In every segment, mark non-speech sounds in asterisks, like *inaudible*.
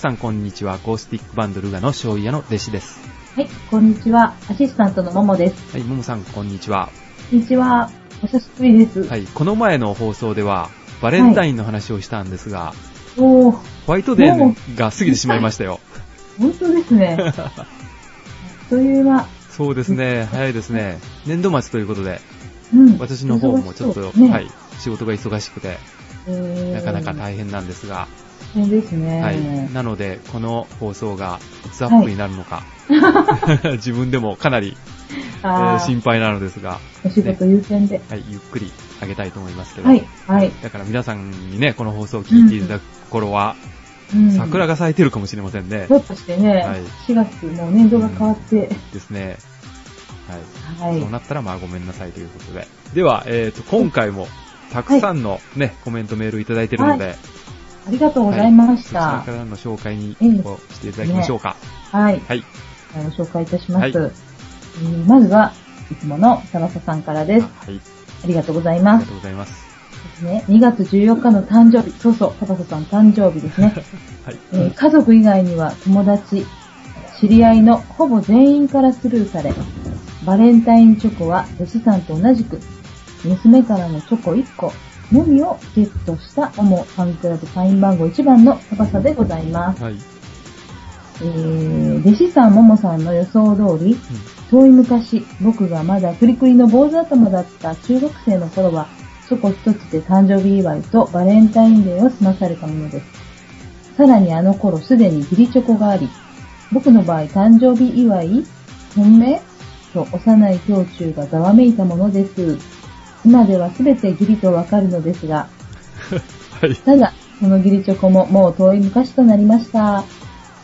さんこんにちは。アコースティックバンドルガの醤油屋の弟子です。はい、こんにちは。アシスタントのももです。はい、ももさんこんにちは。こんにちは。お久しぶりです。はい、この前の放送では、バレンタインの話をしたんですが、おー、ホワイトデーが過ぎてしまいましたよ。本当ですね。*laughs* あっという間。そうですね、早いですね。年度末ということで、うん。私の方もちょっと、ね、はい、仕事が忙しくて、えーなかなか大変なんですが、大変ですね。はい。なので、この放送がいつアップになるのか、*laughs* 自分でもかなり、えー心配なのですが、お仕事優先で。はい、ゆっくり上げたいと思いますけど、はい、はい。だから皆さんにね、この放送を聞いていただく頃は、うん桜が咲いてるかもしれませんねひ。ょっとしてね、はい4月もう年度が変わって、ですね。はい。はい。そうなったらまあごめんなさいということで。では、えっ、と、今回もたくさんのね、コメントメールいただいてるので、ありがとうございましそちらた。からの紹介をしていただきましょうか。はい。はい。ご紹介いたします。はいえーまずは、いつものサバサさんからです。はい。ありがとうございあります。がとうございます。ですね。2月14日の誕生日。そうそう、サバサさん誕生日ですね。*laughs* はい。えー家族以外には友達、知り合いのほぼ全員からスルーされ、バレンタインチョコは弟子さんと同じく、娘からのチョコ1個のみをゲットした主ファンクラブ会員番号1番のサバサでございます。はい。えー、弟子さんももさんの予想通り、遠い昔、僕がまだクリクリの坊主頭だった中学生の頃は、チョコ一つで誕生日祝いとバレンタインデーを済まされたものです。さらにあの頃すでに義理チョコがあり、僕の場合誕生日祝い本命と幼い胸中がざわめいたものです。今ではすべて義理とわかるのですが、*laughs* はい。ただ、その義理チョコももう遠い昔となりました。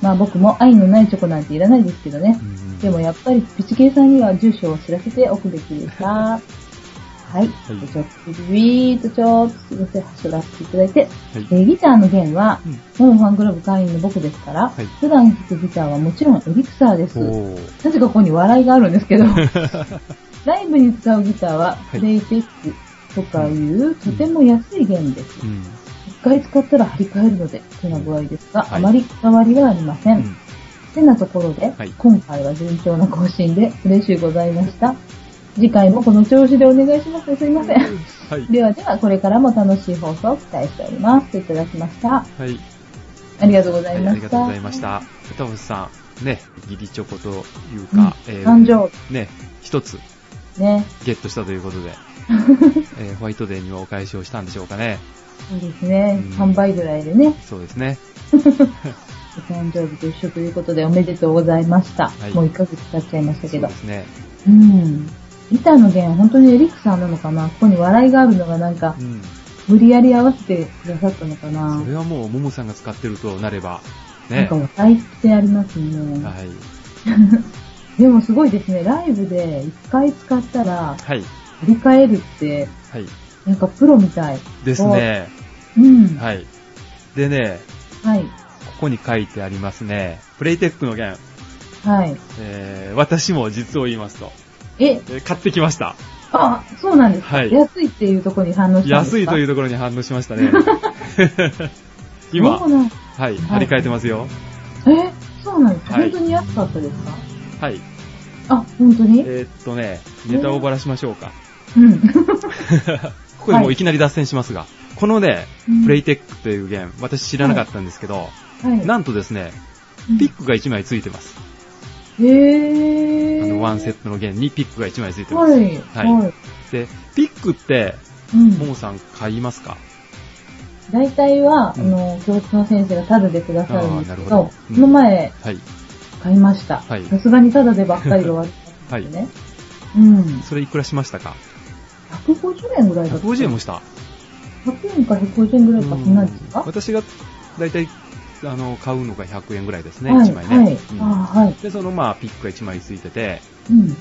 まあ僕も愛のないチョコなんていらないですけどね。うんでもやっぱりピチケイさんには住所を知らせておくべきでした。*laughs* はい。はいちょっとビーっとちょっとすいません、走らせていただいて、はい。えーギターの弦は、うんモンファンクラブ会員の僕ですから、はい普段弾くギターはもちろんエリクサーです。なぜかここに笑いがあるんですけど、*laughs* ライブに使うギターは、いプレイテックとかいう、とても安い弦です。うん。一回使ったら張り替えるので、手な具合ですが、はいあまり変わりはありません。うんてなところで、はい今回は順調な更新で嬉しゅうございました。次回もこの調子でお願いします。すいません。はい。ではでは、これからも楽しい放送を期待しております。といただきました。はい。ありがとうござはいい、ました。ありがとうございました。歌星さん、ね、義理チョコというか、えー誕生ね、一つね。ゲットしたということで、*laughs* えーホワイトデーにはお返しをしたんでしょうかね。そうですねうん。3倍ぐらいでね、そうですね。*laughs* お誕生日と一緒ということでおめでとうございました。はいもう1ヶ月経っちゃいましたけどそうで。すね。うん。ギターの弦、本当にエリックさんなのかな？ここに笑いがあるのがなんかう、ん。無理やり合わせてくださったのかな？それはもう、ももさんが使ってるとなれば、ねなんか。笑いってありますね。はい。*laughs* でもすごいですね。ライブで一回使ったら、はい。振り替えるって、はい。なんかプロみたい。ですね。うん。はい。でね、はい。ここに書いてありますね。プレイテックの弦。はい。えー、私も実を言いますと、え、えー買ってきました。あ、そうなんですか、はい安いっていうところに反応したんですか？安いといううところに反応しましたね。*laughs* 今はい、張り替えてますよ。え、そうなんですか、はい本当に安かったですか？はい。あ、本当に、えーっとね、ネタをばらしましょうか。うん。*laughs* ここでもういきなり脱線しますが、このねうん、プレイテックという弦、私知らなかったんですけど、はい。なんとですね、うんピックが1枚ついてます。へー。あの、ワンセットの弦にピックが1枚ついてます。はい。はいはい。で、ピックって、うん。ももさん買いますか？大体は、うんあの、教室の先生がタダでくださるんですけどど、うんその前、はい。買いました。はいさすがにタダでばっかりで終わったんですね。うん。それいくらしましたか？150円ぐらいだった。?150 円もした？100円か150円ぐらいか、そんなんですか？私が大体、あの、買うのが100円ぐらいですね、はい、1枚ね。はい。うんはい。で、そのまあ、ピックが1枚ついてて、うん。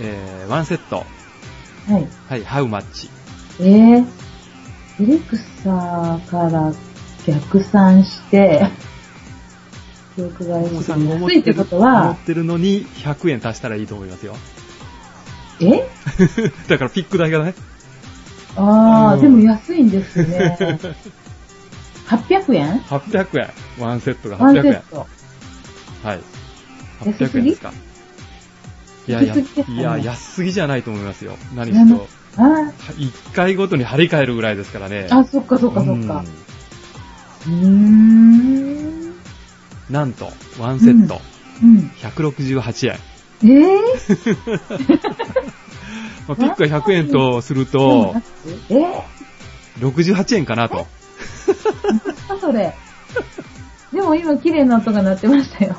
えー、ワンセット、はい。はい、ハウマッチ。えー、エリクサーから逆算して、記憶がありますさんが思っ安いっててること思はっ、てるのに100円足したらいいと思いますよ。え？*laughs* だからピック代がね。あー、うんでも安いんですね。*laughs* 800円？800円。ワンセットがワンセ800円。はい。安すぎ800円ですか。いや、や安すぎいや、安すぎじゃないと思いますよ。何しろ。あ1回ごとに張り替えるぐらいですからね。あ、あ、そっかそっかそっか。うーん。うんなんと、ワンセット、うん。168円。えぇ、*laughs* まあ、ピックが100円とすると、え？ぇ、68円かなと。何それ？でも今綺麗な音が鳴ってましたよ。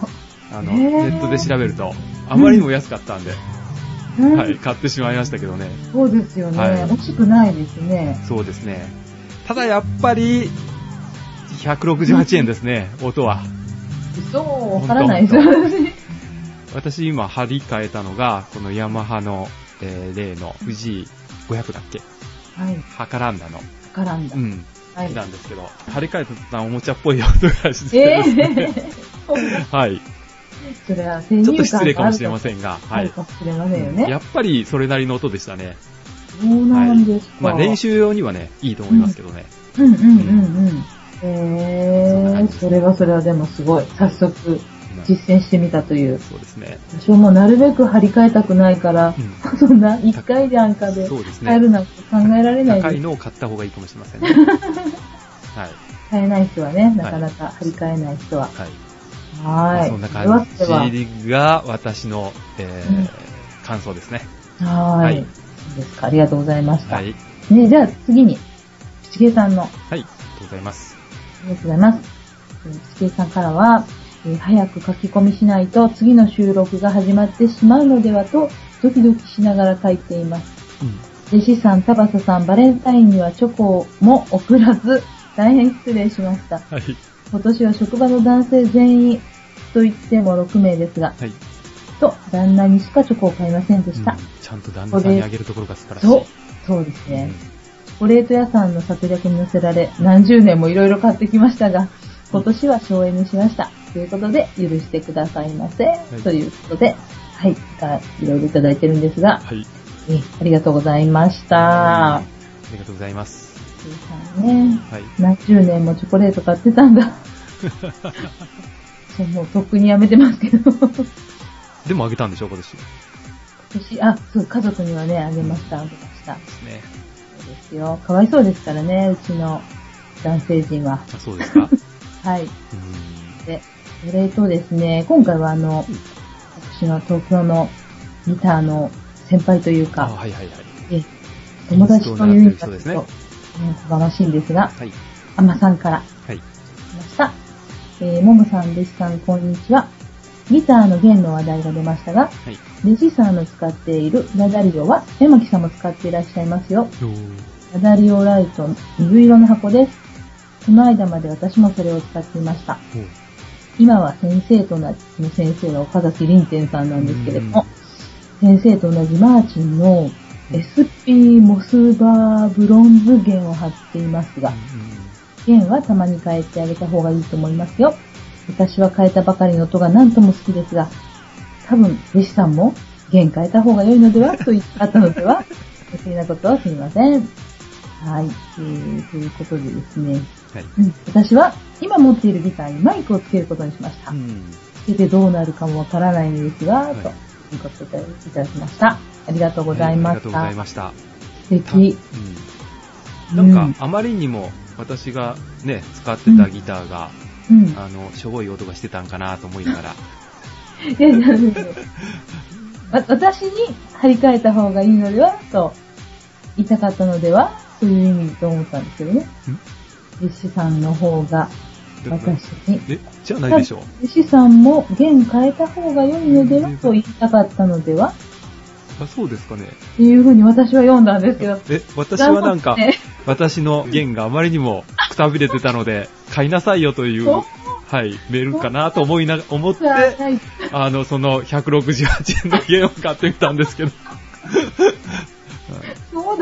あの、へーネットで調べると、あまりにも安かったんで、うんはい、買ってしまいましたけどね。そうですよね。はい惜しくないですね。そうですね。ただやっぱり、168円ですね、音は。そう、わからないですよ。私今張り替えたのが、このヤマハの、えー例の富士500だっけ？はい。ハカランダの、絡んだう。ん、はい。なんですけど、張り替えた途端おもちゃっぽい音がして、えぇ、*laughs* はい。それは先入観ちょっと失礼かもしれまん。せんが、あはい。るかもしれませんよね。やっぱりそれなりの音でしたね。そうなんですか。まあ練習用にはね、いいと思いますけどね。うんうんうんうん。えー、それはそれはでもすごい。早速うん実践してみたという。そうですね。私はもうなるべく張り替えたくないからう、んそんな一回で安価でそうです買えるね。なんて考えられないです。高いのを買った方がいいかもしれませんね。*laughs* はい。買えない人はね、なかなか張り替えない人は。はい。まあはーい。そんな感じが私の、えー感想ですね。はー。はいいそうですか。ありがとうございました。はい。ね、じゃあ次に、ピチケイさんの、あはい。ありがとうございます。りがとうございます。えーピチケイさんからは、えー早く書き込みしないと次の収録が始まってしまうのではと、ドキドキしながら書いています。うん。弟子さん、タバサさん、バレンタインにはチョコも送らず、大変失礼しました。はい。今年は職場の男性全員と言っても6名ですが、はい。と、旦那にしかチョコを買いませんでした。うんちゃんと旦那さんにあげるところが素晴らしい。そう、そうですね。チョコレート屋さんの策略に乗せられ、何十年もいろいろ買ってきましたが、今年は省エネしました。ということで、許してくださいませ。いということで、はい、がいろいろいただいてるんですが、はい。えありがとうございました。ありがとうございます。ね、はい。何十年もチョコレート買ってたんだ。*laughs* もうとっくにやめてますけど。でもあげたんでしょ、今年。で私、あ、そう、家族にはね、あげました、あげました。すね。ですよ。かわいそうですからね、うちの男性陣は。あ、そうですか。*laughs* はい。うん。で、それとですね、今回はあの、私の東京のギターの先輩というあ、か、はいはいはい。え友達という意味だと、インストを習ってる人ですねね、小がましいんですが、はい。あまさんからはい。来ました。えー、ももさん、弟子さん、こんにちは。ギターの弦の話題が出ましたが、はい。弟子さんの使っているラダリオは、山木さんも使っていらっしゃいますよ。おーラダリオライト、水色の箱です。この間まで私もそれを使っていました。おー今は先生と同じ、先生は岡崎凛天さんなんですけれども、先生と同じマーチンの SP モスバーブロンズ弦を貼っていますが、弦はたまに変えてあげた方がいいと思いますよ。私は変えたばかりの音が何とも好きですが、多分、弟子さんも弦変えた方が良いのではと言ったのでは余計なことはすみません。はい。えー、ということでですね、はい。うん、私は今持っているギターにマイクをつけることにしました。うん。つけてどうなるかもわからないのですが、はいということでいただきました。ありがとうございまはありがとうごした。ざいました。素敵。うん。なんうんか、あまりにも私がね、使ってたギターが、うん。あの、しょぼい音がしてたんかなと思いながら、*laughs* 私に張り替えた方がいいのではと言いたかったのではという意味と思ったんですけどね。弟子さんの方が私に。え、じゃないでしょう。弟子さんも弦変えた方が良いのではと言いたかったのでは？あ、そうですかね。っていうふうに私は読んだんですけど。え、私はなんか、ね私の弦があまりにもくたびれてたので、買いなさいよという、おはい、メールかなと思いな、思って、はいあの、その168円の弦を買ってみたんですけど。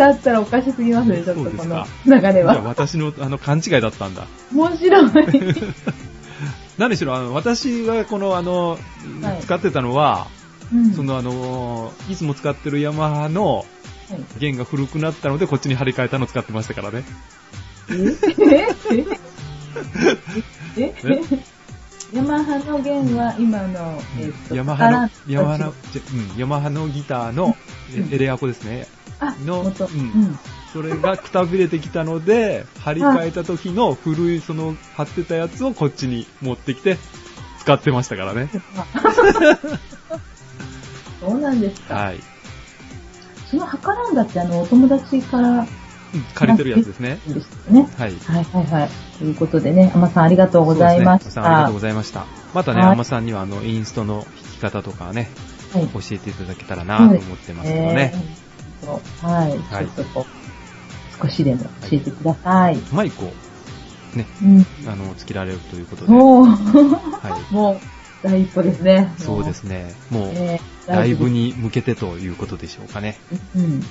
だったらおかしすぎますね、ちょっとこのか流れじゃあは。私のあの勘違いだったんだ。面白い。*laughs* 何しろ、あの、私がこのあの、はい。使ってたのは、うん。そのあの、いつも使ってるヤマハのはい。弦が古くなったので、こっちに張り替えたのを使ってましたからね。え？え？え？*laughs* ヤマハの弦は今の、えっと、ヤマハの、ヤマハのう。ん、ヤマハのギターのえエレアコですね。あ、の元、ううんん。それがくたびれてきたので、*laughs* 張り替えた時の古いその貼ってたやつをこっちに持ってきて使ってましたからね。*laughs* そうなんですか。はい。その測らんだってあの、お友達からうん借りてるやつですね。ですよね。はい。はいはいはい。ということでね、アマさんありがとうございましそうですねさんありがた。とうございました。またね、はいアマさんにはあの、インストの弾き方とかね、はい。教えていただけたらなと思ってますけどね。はい。はいちょっとこう、少しでも教えてください。マイクをね、うん。あの、つけられるということで。もう、は *laughs* もう、第一歩ですね。い。そうですね。もう、えーライブ。に向けてということでしょうかね。うん。うん。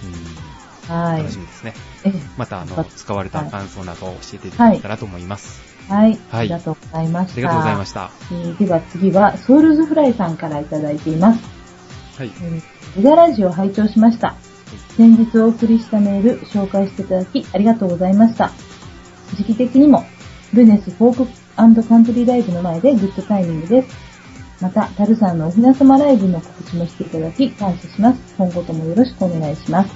はい。楽しみですね。えーまた、あのはい、使われた感想などを教えていただけたらと思います。はい。はいありがとうございました。ありがとうございました。えーでは次は、ソウルズフライさんからいただいています。はい。えーブガラジオ拝聴しました。先日お送りしたメール紹介していただきありがとうございました。時期的にも、ルネスフォークカントリーライブの前でグッドタイミングです。また、タルさんのおひなさまライブの告知もしていただき感謝します。今後ともよろしくお願いします。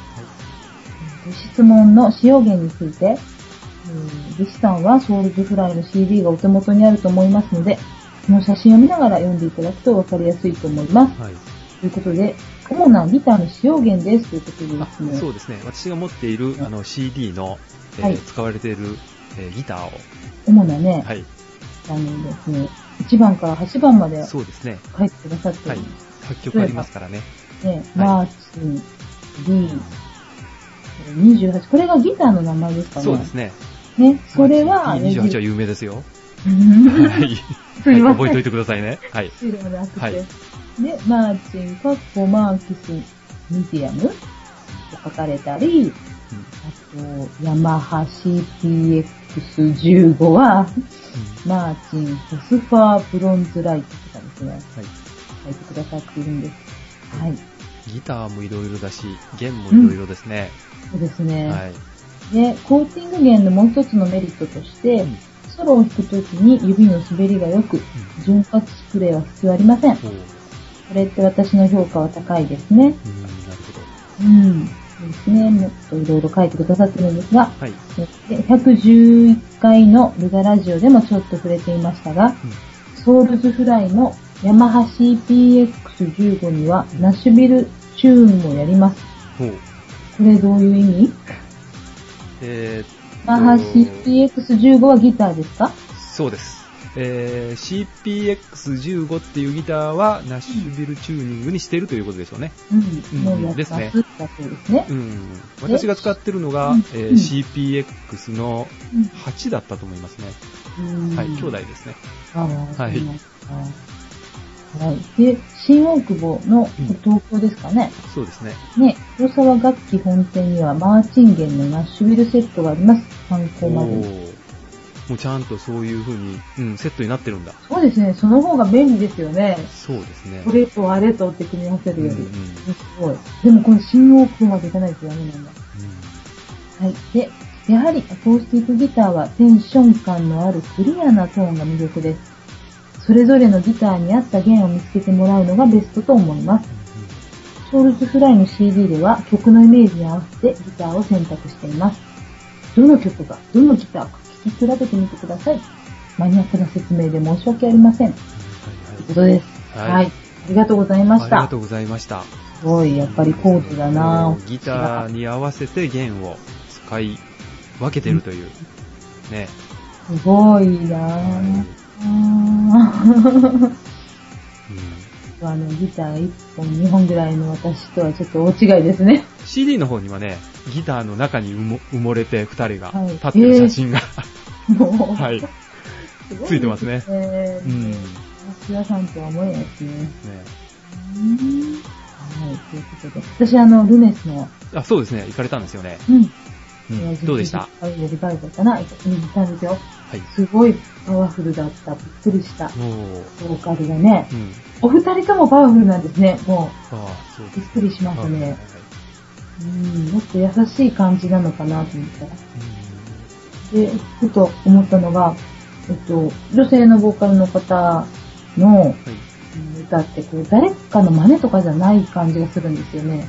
えー質問の使用源について、えーリシさんはソウルズフライの CD がお手元にあると思いますので、その写真を見ながら読んでいただくと分かりやすいと思います。はい。ということで、主なギターの使用源ですということですね。そうですね。私が持っているあの CD の、えーはい使われている、えーギターを、主なね、はい。あのですね、1番から8番までそうですね。書いてくださってはいるんで。8曲ありますからね。すね。マーチン、D、28。これがギターの名前ですかね。そうですね。ね。それは、28は有名ですよ。うん *laughs* はい。覚えておいてくださいね。はい。はいで、マーチン、カッコマーキス、ミディアムと書かれたり、あと、ヤマハ CPX15 は、マーチン、フォスファーブロンズライトとかですね、はい。書いてくださっているんです。はい。ギターもいろいろだし、弦もいろいろですね。そうですね。はい。で、コーティング弦のもう一つのメリットとして、うんソロを弾くときに指の滑りが良く、潤滑スプレーは必要ありません。おーこれって私の評価は高いですね。うん、なるほうん。そうですね。もっといろいろ書いてくださってるんですが、ど。はい。で111回のルガラジオでもちょっと触れていましたが、ソウルズフライのヤマハ CPX15 にはナッシュビルチューンもやります。ほう。これどういう意味？えーヤマハ CPX15 はギターですか？そうです。えー、CPX15 っていうギターはナッシュビルチューニングにしているということでしょうね。うん。もうやってですねうですね。うん。私が使ってるのが、うんえーうん CPX のうん8だったと思いますね。うんはい、兄弟ですね。ああ、はいはい。で、新大久保のうん東京ですかね。そうですね。ね、黒沢楽器本店にはマーチン弦のナッシュビルセットがあります。参考までもうちゃんとそういう風に、うん、セットになってるんだ。そうですね、その方が便利ですよね。そうですね。これとあれとって組み合わせうんうんるより。すごい。でもこの新大久保まで行かないとダメなんだ。はい。で、やはりアコースティックギターはテンション感のあるクリアなトーンが魅力です。それぞれのギターに合った弦を見つけてもらうのがベストと思います。ショールズフライの CD では曲のイメージに合わせてギターを選択しています。どの曲がどのギターか聴き比べてみてください。マニアックな説明で申し訳ありません。ということです。はいはい。ありがとうございましたありがと。うございました。すごい、やっぱりコードだなもうギターに合わせて弦を使い分けてるという。ね。すごいなはぁ。いうん *laughs* あの、ギター1本、2本ぐらいの私とはちょっと大違いですね。CD の方にはね、ギターの中に埋も埋もれて二人がはい立ってる写真が、もう、はい。すごついてますねですねうん。ね松田さんとは思えないですね。うんはい、ということで。私、あの、ルネスの、あ、そうですね。行かれたんですよね。うん。うん。どうでした？はい、リバイバルかな行ったんですよ。はい。すごいパワフルだった。びっくりした。ボーカルがね。うん。お二人ともパワフルなんですね。もああ、そう。びっくりしましたはいはいはいね。うん、もっと優しい感じなのかなと思ったら。で、ふと思ったのが、えっと、女性のボーカルの方の歌って、こう、誰かの真似とかじゃない感じがするんですよね。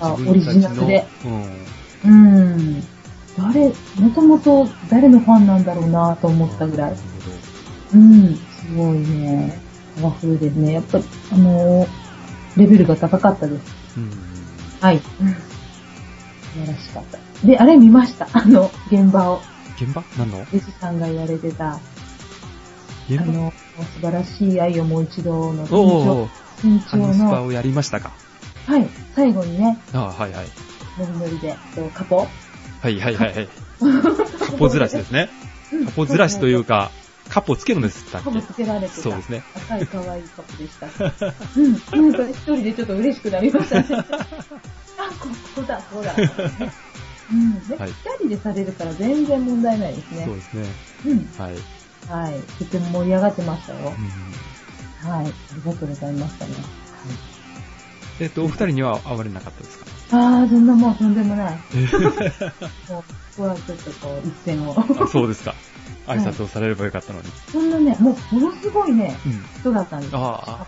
あオリジナルで。うん。うん。誰、もともと誰のファンなんだろうなと思ったぐらい。うん、すごいね、パワフルですね。やっぱり、あのーレベルが高かったです。うん。はい。素晴らしかった。で、あれ見ました。*laughs* あの、現場を。現場？何の？レジさんが言われてた、あ現場？の、素晴らしい愛をもう一度の店お長お、店長ハニスパの、をやりましたか？はい、最後にね、ああ、はいはい。ノリノリで、えっとカポはいはいはいはい。*laughs* カポずらしですね。カポずらしというか、カポつけるんですったっカポけつけられてた。そうですね。赤い可愛いカポでした。*laughs* うん。なんか一人でちょっと嬉しくなりましたね。あ、ここだ、ここだ。うん。で、はい二人でされるから全然問題ないですね。そうですね。うん。はい。はい。とても盛り上がってましたよう。んはい。ありがとうございましたね。えっと、お二人には会われなかったですか？あー、そんなもうとんでもない。え *laughs* もう、ここはちょっとこう、一線を。あそうですか。*laughs* 挨拶をされればよかったのに。そんなね、もう、ものすごいね、うん。人だったんですよ。ああ。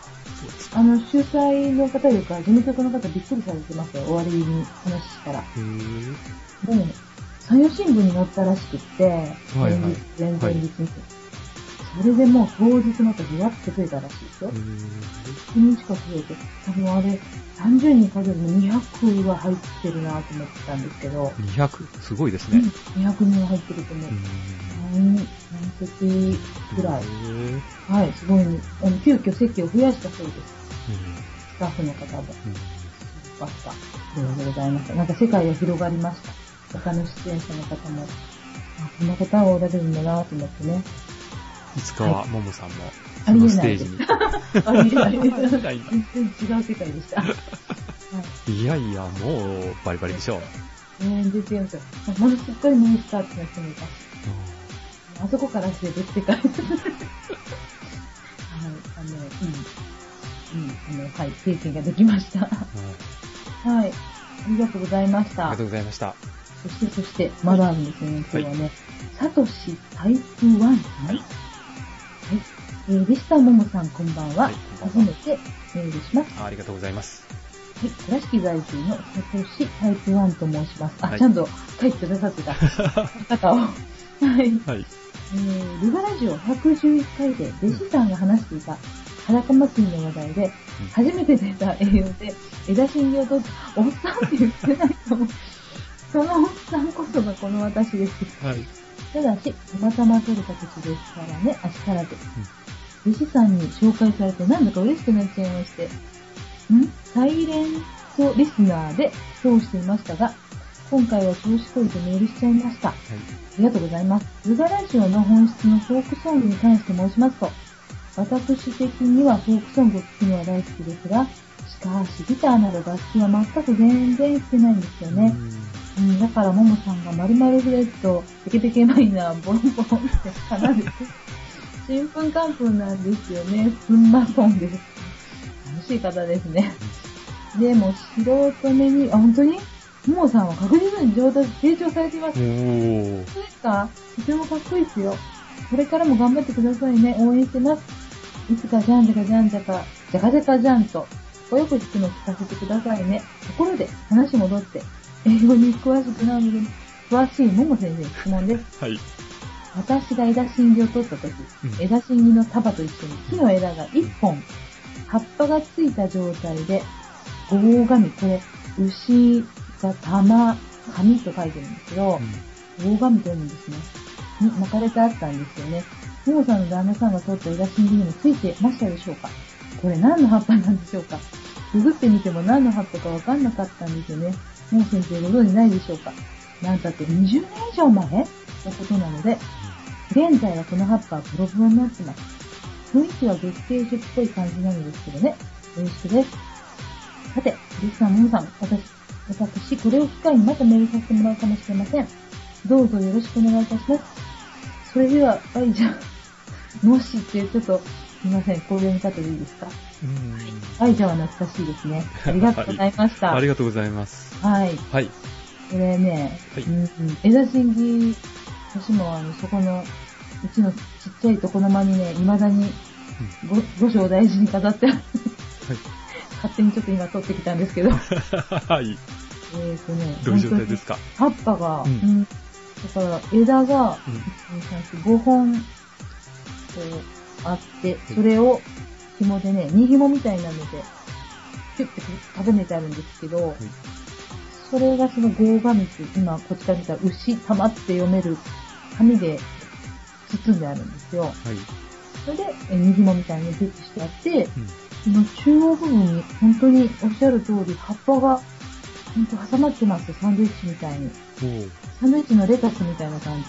あの、主催の方というか、事務局の方びっくりされてますよ。終わりに話したら。へえ。もう、山陽新聞に載ったらしくって、前日、前々日に。それでもう当日またぐわって増えたらしいですよへ。1人近く増えて、多分あれ、30人数えるの200は入ってるなと思ってたんですけど、え200、すごいですうんね。200人は入ってると思う。うん何、何席ぐらい？はい、すごいね。あの、急遽席を増やしたそうです。うんスタッフの方も。うんよかった。ありがとうございました。なんか世界が広がりました。他の出演者の方も、あ、こんな方がおられるんだなと思ってね。いつかは、ももさんも、ありえないですテージに。*laughs* ありえない *laughs* 全然違う世界でした。はい。いやいや、もう、バリバリでしょう。全然違うんですよ。まだすっかりミニスカートの人もいたし、あそこからして別世界。*laughs* はい、あの、うん。うん、あの、はい、経験ができました。うんはい。ありがとうございましたありがと。うございました。そして、そして、まだあるんですよね、今日はね。サトシタイプ1さん。はい。はい。えー、リスターももさん、こんばんは。はい初めてメールします。あありがとうございます。はい。倉敷在住のサトシタイプ1と申します。あ、はいちゃんと書いてくだ *laughs* さってた方を。はい。はい。えー、ルガラジオ111回で弟子さんが話していた裸祭りの話題で、初めて出た栄養で枝信を取って、おっさんって言ってないと思う。そのおっさんこそがこの私です。はい。ただし、たまたま取れた口ですからね、足からず。弟子さんに紹介されてなんだか嬉しくなっちゃいまして、ん？サイレントリスナーで通していましたが、今回は調子こいてメールしちゃいました。ありがとうございます。ルガラジオの本質のフォークソングに関して申しますと、私的にはフォークソングを聴くのは大好きですが、しかしギターなど楽器は全く全然弾けないんですよね。うん、だからももさんが丸々フレット、ペケペケマイナー、ボロンボロンって奏でて、ちんぷんかんぷんなんですよね。すんまそんです。楽しい方ですね。でも、素人目に、あ、本当に？ももさんは確実に上達、成長されていますお。ー。本当ですか？とてもかっこいいですよ。これからも頑張ってくださいね。応援してます。いつかじゃんじゃかじゃんじゃか、じゃかじゃかじゃんと、かっこよく弾くの聞かせてくださいね。ところで、話戻って、英語に詳しくないので、詳しいもも先生に質問です。はい。私が枝芯木を取った時、うん枝芯木の束と一緒に木の枝が1本、葉っぱがついた状態で、大紙、これ、牛が玉、紙と書いてるんですけど、大紙と読むんですね。に巻かれてあったんですよね。ももさんの旦那さんが取った枝芯木にもついてましたでしょうか？これ何の葉っぱなんでしょうか？ググってみても何の葉っぱかわかんなかったんですよね。もう先生ご存知ないでしょうかなんたって20年以上前のことなので、現在はこの葉っぱはボロボロになってます。雰囲気は月桂樹っぽい感じなのですけどね。よろしくです。さて、リスさん、ももさん、私、私、これを機会にまたメールさせてもらうかもしれません。どうぞよろしくお願いいたします。それでは、はい、じゃあ、もしってちょっと、すいません、こういう読み方でいいですか？はい、じゃあ懐かしいですね。*laughs* ありがとうございました。ありがとうございます。はい。はい。これね、はいうんうん、枝芯木、私もあの、そこのうちのちっちゃい床の間にね、未だにご、五章大事に飾ってある。勝手にちょっと今取ってきたんですけど。*laughs* はい。えっとね、どういう状態ですか？葉っぱが、ううんん、だから枝が、うん1、2、3、4、5本、こう、あって、それを紐でね、荷紐みたいなので、キュッて束ねてあるんですけど、それがその合紙って、今こっちから見たら牛玉って読める紙で包んであるんですよ。はい。それで、え荷紐みたいに設置してあって、うん。その中央部分に本当におっしゃる通り葉っぱが本当挟まってますサンドイッチみたいに。サンドイッチのレタスみたいな感じ。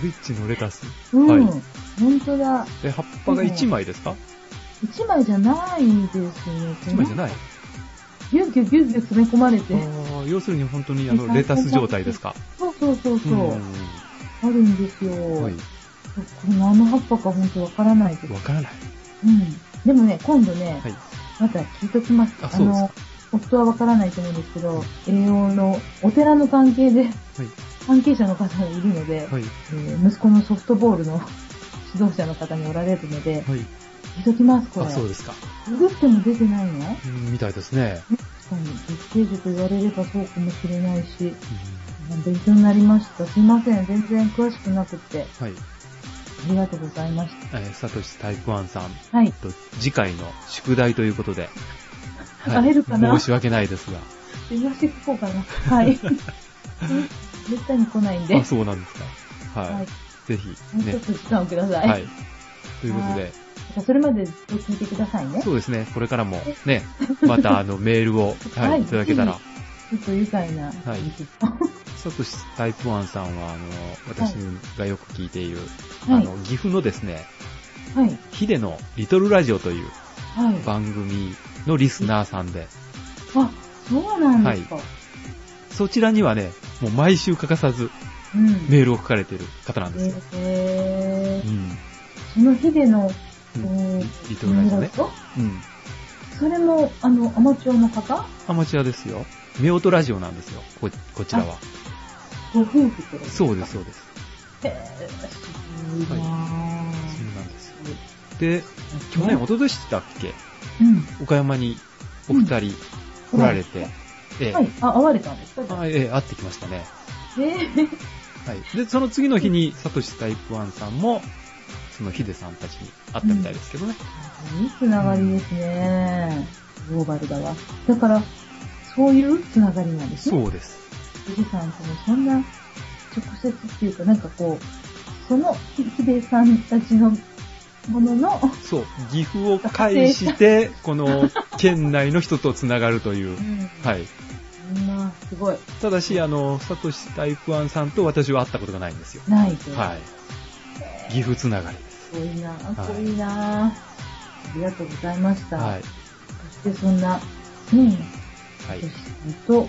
ブリッチのレタス。うん。はい本当だ。え、葉っぱが1枚ですか？一枚じゃないですね。?1 枚じゃない？ギュッギュッギュッギュッ詰め込まれて。要するに本当にあの、レタス状態ですか？そうそうそうそう。んあるんですよ。はい。これ何の葉っぱか本当わからないです。わからない。うん。でもね、今度ね、はい。また聞いときます。あそうですかの、夫はわからないと思うんですけど、栄養のお寺の関係ではい。関係者の方がいるので、はい。えー息子のソフトボールの指導者の方におられるので、はい。聞いときます、これ。あ、そうですか。ググっても出てないの？うんみたいですね。確かに、月桂樹と言われればそうかもしれないし、うん勉強になりました。すいません、全然詳しくなくて、はい。ありがとうございましえー、サトシタイプ1さんた。はい。と次回の宿題ということで。*laughs* 会えるかな？申し訳ないですが。言わして聞こうかな。はい。*laughs* めったに来ないんで。あ、そうなんですか。はい。はい。ぜひ、ねもうちょっ。と時間をください。はい。ということで、それまでずっと聞いてくださいね。そうですね。これからもね、またあの *laughs* メールを、は、はいいいただけたら。ちょっと愉快な。はいサトシタイプ1さんは、あの、私がよく聞いている、はいあの、岐阜のですね、はい。ヒデのリトルラジオというはい。番組のリスナーさんで、あ、そうなんですか。そちらにはね、もう毎週欠かさずうん。メールを書かれている方なんですよ。えー、うん。そのヒデの、リリトルラジオね。とうん。それも、あの、アマチュアの方？アマチュアですよ。夫婦ラジオなんですよ。こ、こちらは。ご夫婦ってことそうです、そうです。へー、すごいなぁ、そうなんですよ。で、去年、一昨年だっけ？うん。岡山にお二人来られて、ええはい。あ、会われたんですか？あええ会ってきましたね。えー、はい。で、その次の日に、サトシタイプ1さんも、そのヒデさんたちに会ったみたいですけどね。いいつながりですね。グローバルだわ。だから、そういうつながりなんですね。そうです。富士山ともそんな直接っていうか、なんかこう、そのヒデさんたちのものの、そう。岐阜を介して、この県内の人とつながるという。はい。そんな、すごい。ただし、あの、サトシタイプ1さんと私は会ったことがないんですよ。ないと。はい。岐阜つながりです。すごいなはいぁ、すごいなぁ。ありがとうございました。はい。そしてそんな、ねはいと、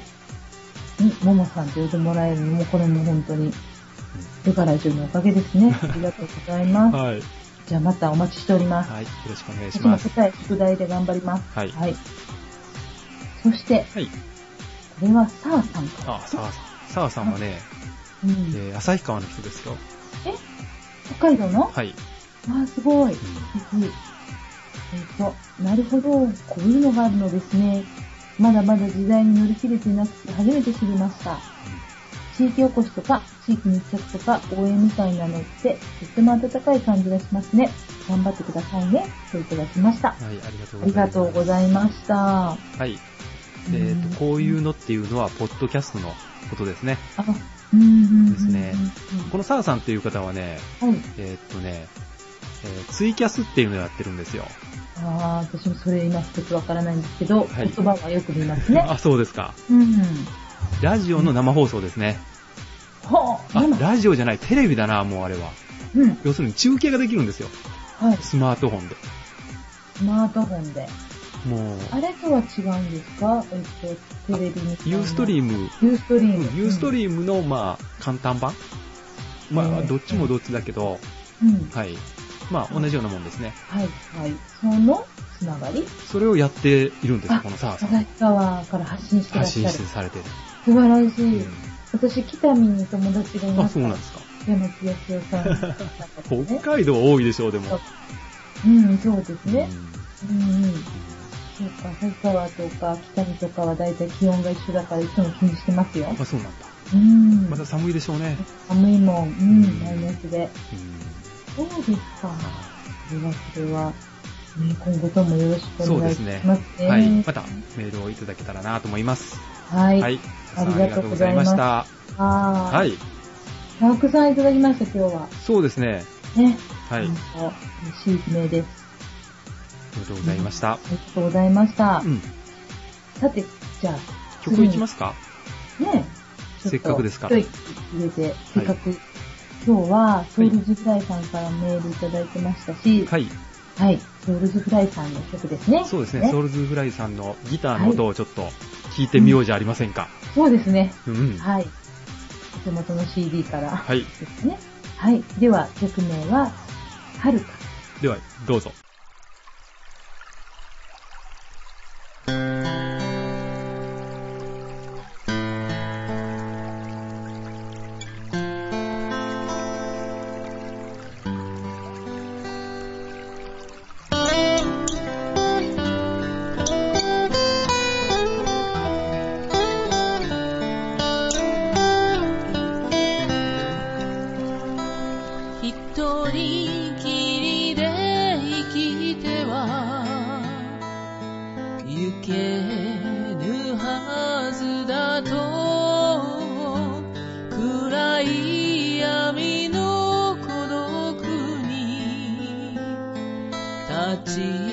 に、ももさんと呼んでもらえるのも、これも本当に、ルカラジオのおかげですね。*laughs* ありがとうございます。はい。じゃあまたお待ちしております。はい。よろしくお願いします。答え、宿題で頑張ります。はいはい。そして、はい。これはサーさんから。あ、澤さん。澤さんはね、うん。えー旭川の人ですよ。北海道の？はい。ああ、すごい。うん素敵。えっ、と、なるほど。こういうのがあるのですね。まだまだ時代に乗り切れていなくて初めて知りました。地域おこしとか、地域密着とか、応援みたいなのって、とっても温かい感じがしますね。頑張ってくださいね。といただきました。はい、ありがとうありがとうございました。はい。えっ、と、こういうのっていうのは、ポッドキャストのことですね。あ。ですねうんこの澤さんっていう方はね、はい。えっ、とね、えーツイキャスっていうのをやってるんですよ。ああ、私もそれ今一つわからないんですけど、はい言葉はよく見ますね。*laughs* あ、そうですか。うん。ラジオの生放送ですね。はあ、あ生、ラジオじゃない、テレビだな、もうあれは。うん。要するに中継ができるんですよ。はい。スマートフォンで。スマートフォンで。もう、あれとは違うんですか？えっと、テレビに。ユーストリーム。ム、ユーストリーム。ユーストリームの、まあ、簡単版まあ、うんどっちもどっちだけど、うん。うん。はい。まあ、同じようなもんですね。はい、はい。そのつながり？それをやっているんですよ、あこの澤さん。旭川から発信してらっ発信しゃる。してされてる。素晴らしい。うん私、北見に友達がいあ、ます。そうなんですか。山木義雄さん、ね。北海道多いでしょう、でも。うん、そうですね。ううんうん。そうか、埼川とか北見とかはだいたい気温が一緒だからいつも気にしてますよん。。あ、そうなんだ。うん。まだ寒いでしょうね。寒いもん。ううんん、マイナスで。うんそうですか。それは、それは、ね、今後ともよろしくお願いしそうですねますね。。はい。またメールをいただけたらなと思います。はい。はい。ありがとうございましたあ。は。はいい。たくさんいただきました、今日は。そうですね。ね。はい。嬉しい悲鳴です。がとうございました。ありがとうございました。うん。さて、じゃあ、曲いきますか？ねせっかくですから入れて、せっかく、今日はソウルズフライさんからメールいただいてましたし、はい。はい、ソウルズフライさんの曲ですね。そうですね。ソウルズフライさんのギターの音をちょっと聞いてみようじゃありませんか。そうですね。うん。はい。お手元の CD からはい。ですね。はい。では、曲名は、はるか。では、どうぞ。thank you 行けぬはずだと暗い闇の孤独に立ち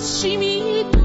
しみと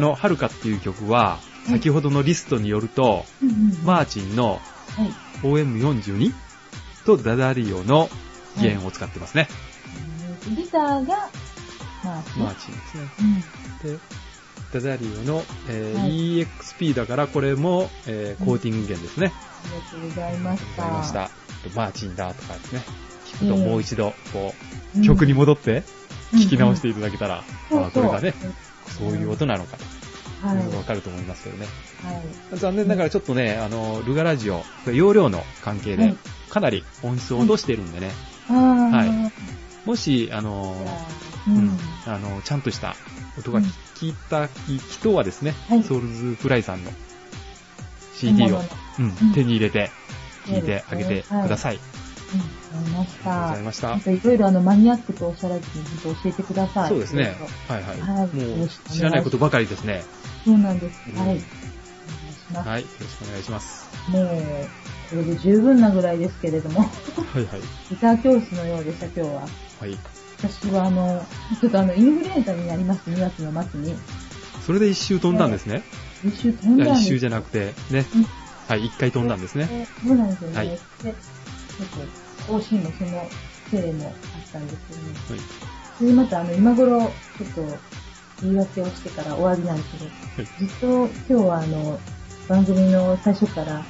今のはるかっていう曲は、い先ほどのリストによると、うんうんマーチンのはい。OM42 とダダリオの弦を使ってますね。うんギターが、まあ、マーチンですね。うん。で、ダダリオの、えーはい EXP だからこれも、えーコーティング弦ですね。ありがとうございましありがとうございた。ました。マーチンだとかですね。聞くともう一度、こうんう、曲に戻って聞き直していただけたら、うんあこれがね、そういう音なのか。とはい。わかると思いますけどね。はい。残念ながらちょっとね、あの、ルガラジオ、容量の関係ではい、かなり音質を落としてるんでね、はい。もし、あの、ううん。ん、あの、ちゃんとした音がうん聞いた人はですね、はい。ソウルズフライさんの CD を、うん。うん。手に入れて聞いてあげてください。うん、わかりましありがとうごた。ざいましたいろいろあのマニアックとおっしゃらずに教えてください。そうですね。はいはい。はいもう知らないことばかりですね。そうなんです。うんはい。はい。よろしくお願いします。もう、これで十分なぐらいですけれども、はいはい。ギター教室のようでした、今日は。はい。私はあの、ちょっとあの、インフルエンザになりまして、2月の末に。それで一周飛んだんですね。一周飛んだんです一周じゃなくて、ねうん。はい、一回飛んだんですね。でそうなんですよね。はいで、ちょっと、更新もそのせいもあったんですけどね。はい。それでまたあの、今頃、ちょっと、言い訳をしてから終わりなんですけど、はいずっと今日はあの、番組の最初から、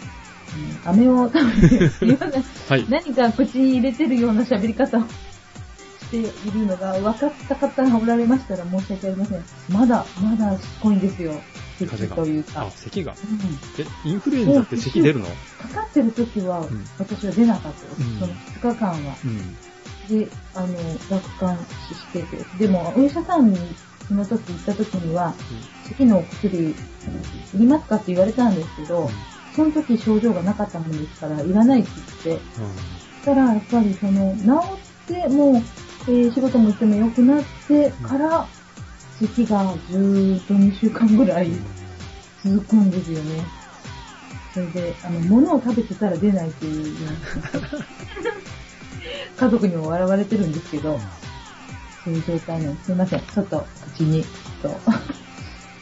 うん、飴を食べてるような、*laughs* はい。何か口に入れてるような喋り方を *laughs* しているのが分かった方がおられましたら申し訳ありません。まだ、まだしつこいんですよ。咳というかあ、。咳が。うんえ、インフルエンザって咳出るの？かかってる時は、ん私は出なかったです。うんその2日間は。うん。で、あの、楽観視してて。でも、お医者さんに、その時行った時には、咳のお薬、いりますかって言われたんですけど、その時症状がなかったものですから、いらないって言って、そしたら、やっぱりその、治って、もう、えー仕事も行っても良くなってから、咳がずーっと2週間ぐらい続くんですよね。それで、あの、物を食べてたら出ないっていう、*laughs* 家族にも笑われてるんですけど、そういう状態なんです。すいません。ちょっと、口に、と、*laughs*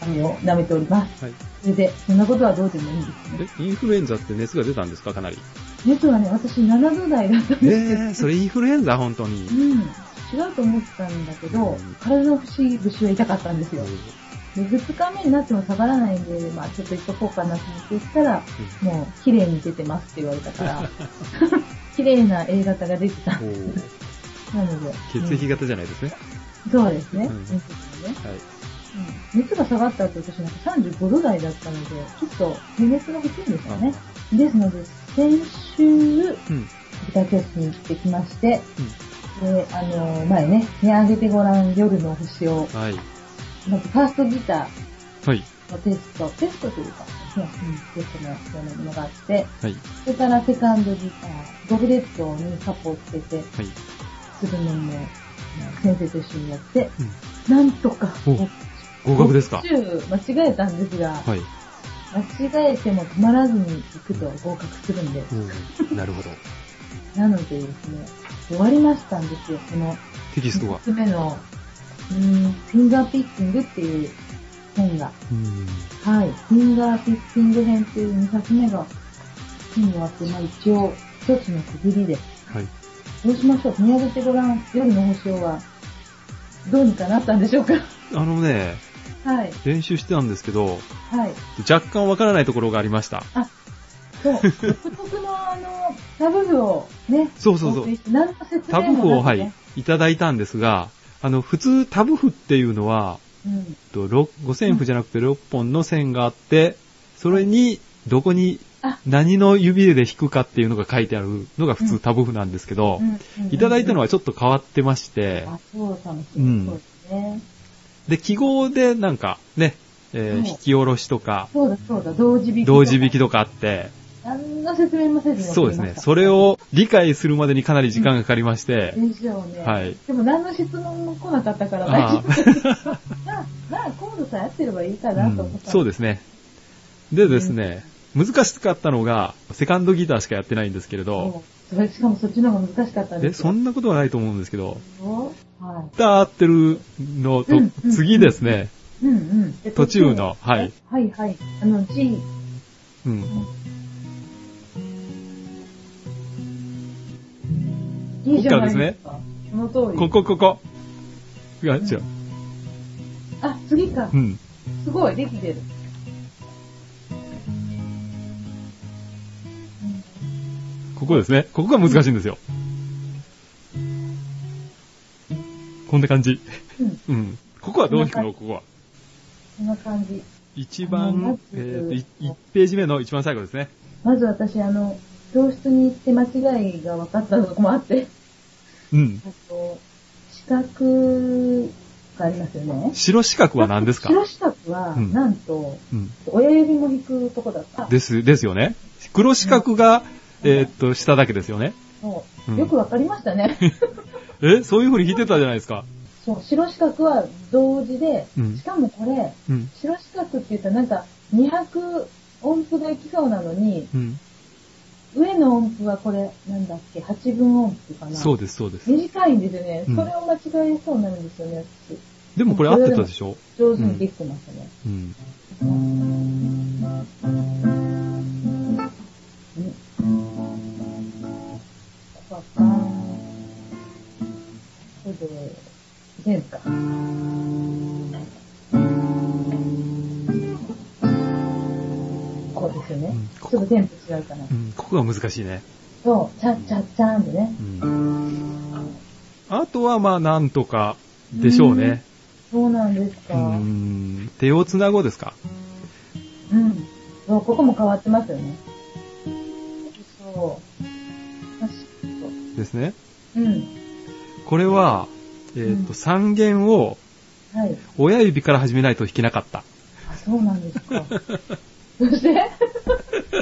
あの、舐めております。はい。それで、そんなことはどうでもいいんですね。え、インフルエンザって熱が出たんですかかなり？熱はね、私7度台だったんえですけど、ー、それインフルエンザ本当に。うん。違うと思ってたんだけど、うん体の節々は痛かったんですよ。で、2日目になっても下がらないんで、まあちょっと行っとこうかなと思って行ったら、もう綺麗に出てますって言われたから、*laughs* 綺麗な A 型が出てた。なので。血液型じゃないですね。うんそうですね。うん熱ねはい。うん熱が下がった後私なんか35度台だったので、ちょっと平熱が低いんですよね。ですので、先週、うん。ギター教室に行ってきまして、で、あの、前ね、手上げてごらん夜の星を、はい。まずファーストギタはい。ーのテスト、テストというか、ね、うん、テストのようなものがあって、はい。それからセカンドギター、ゴブレットにカップをつけて、はい。するのも、先生と一緒にやって、うん。なんとか、お合格ですか？途中間違えたんですが、はい。間違えても止まらずに行くと合格するんで、うんなるほど。*laughs* なのでですね、終わりましたんですよ、このテキストが一。つ目の、うーん、フィンガーピッキングっていう本が、うん。はい、フィンガーピッキング編っていう2冊目が、本があって、まあ一応、一つの区切りで、はい。どうしましょう？見上げてごらん、夜の星をは、どうにかなったんでしょうか？あのね、はい、練習してたんですけど、はい。若干わからないところがありました。そう、*laughs* 独特のあの、タブ譜をね、そうそうそう。タブ譜を、はい、いただいたんですが、あの、普通タブ譜っていうのは、うん。とろ五線譜じゃなくて6本の線があって、それにどこにあ。何の指で弾くかっていうのが書いてあるのが普通タブ譜なんですけど、いただいたのは、はちょっと変わってまして、あ、そうかもしれうん。ない。そうですね。で、記号でなんかね、えー引き下ろしとか、そうだそうだ、同時。同時引きとかあって、何の説明もせずにそうですね、それれを理解するまでにかなり時間がかかりまして、でしょうね。はいでも何の質問も来なかったから大あ丈夫。*laughs* まあ、まあ、コードさえ合ってればいいかなと思った。うんそうですね。でですね、難しかったのが、セカンドギターしかやってないんですけれど、それしかもそっちの方が難しかったんえ、ですよ。そんなことはないと思うんですけど、はい。ギター合ってるのとうんうん、次ですね、うんうん。で途中のはい。はいはい。あの、G、うん。G じゃないですか。その通り。ここ、ここ。いや、違う。あ、次かう。ん。すごい、できてる。ここですね。ここが難しいんですよ。こんな感じ。うん、うん。ここはどう弾くの？ここは。こんな感じ。一ま番ず、えっ、と、1ページ目の一番最後ですね。まず私、あの、教室に行って間違いが分かったのもあって、うん。あと、四角がありますよね。白四角は何ですか？白四角は、うんなんと、うん。親指も引くとこだった。です、ですよね。黒四角が、えっ、と、下だけですよね。そううんよく分かりましたね。*laughs* えそういう風に弾いてたじゃないですか。そう、白四角は同時で、うんしかもこれ、うん。白四角って言ったらなんか200音符がいきそうなのに、うん。上の音符はこれ、なんだっけ、8分音符かな？そうです、そうです。短いんですよね。うんそれを間違えそうになるんですよね、私。でもこれ合ってたでしょ？上手にできてましたね。うん。ここはガーン。これで、全か。こうですよね。うんちょっとテンポ違うかな。うん。ここが難しいね。そう、チャッチャッチャーンでね。うん。あとは、まあ、なんとかでしょうね。そうなんですうか。ん。手をつなごうですか？うん。そう、ここも変わってますよね。そう。確かですね。に。うん。これは、えっ、うんと、3弦をはい。親指から始めないと弾けなかった。あ、そうなんですか。そして、